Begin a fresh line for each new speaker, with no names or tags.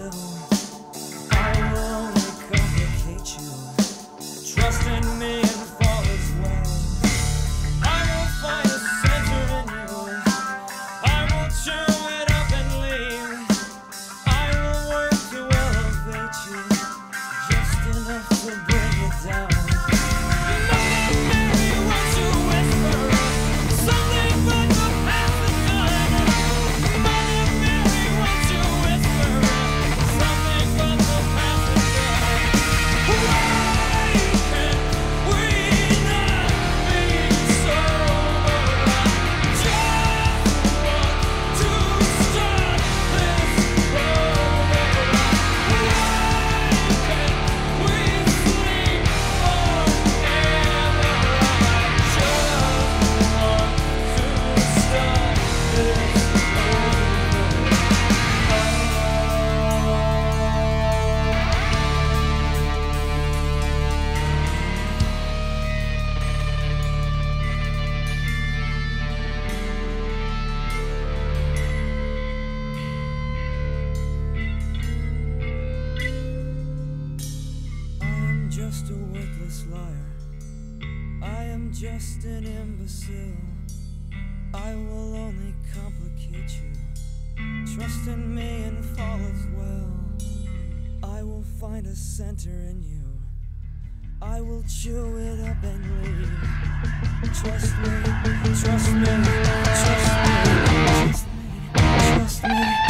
will just a worthless liar. I am just an imbecile. I will only complicate you. Trust in me and fall as well. I will find a center in you. I will chew it up and leave. Trust me, trust me, trust me, trust me, trust me. Trust me.